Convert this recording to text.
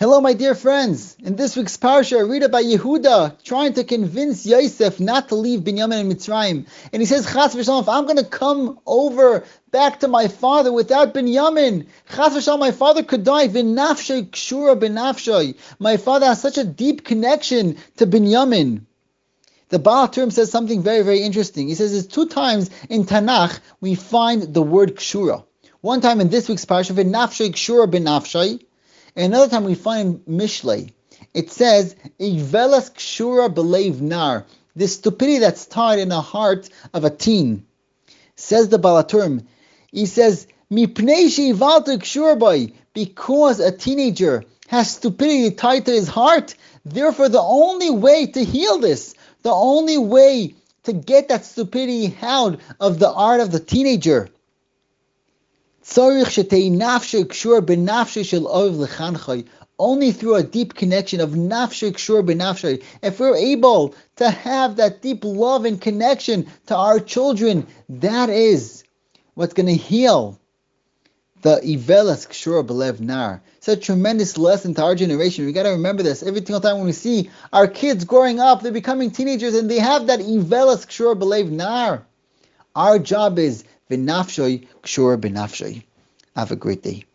Hello, my dear friends. In this week's parsha, I read about Yehuda trying to convince Yosef not to leave Binyamin and Mitzrayim. And he says, Chas v'shalom, if I'm going to come over back to my father without Binyamin, Chas v'shalom, my father could die. V'nafshay kshura b'nafshay. My father has such a deep connection to Binyamin. The Baal HaTurim says something very, very interesting. He says, there's two times in Tanakh we find the word kshura. One time in this week's parsha, v'nafshay kshura b'nafshay, Another time we find Mishlei. It says, Ivelas kshura belev nar. This stupidity that's tied in the heart of a teen. Says the Baal HaTurim. He says, because a teenager has stupidity tied to his heart, therefore the only way to heal this, the only way to get that stupidity out of the heart of the teenager only through a deep connection of nafshik shur benafshay. If we're able to have that deep love and connection to our children, that is what's going to heal the ivelas kshur belev nar. It's a tremendous lesson to our generation. We got to remember this every single time when we see our kids growing up, they're becoming teenagers, and they have that ivelas kshur belev nar. Our job is V'nafshoy kshur b'nafshoy. Have a great day.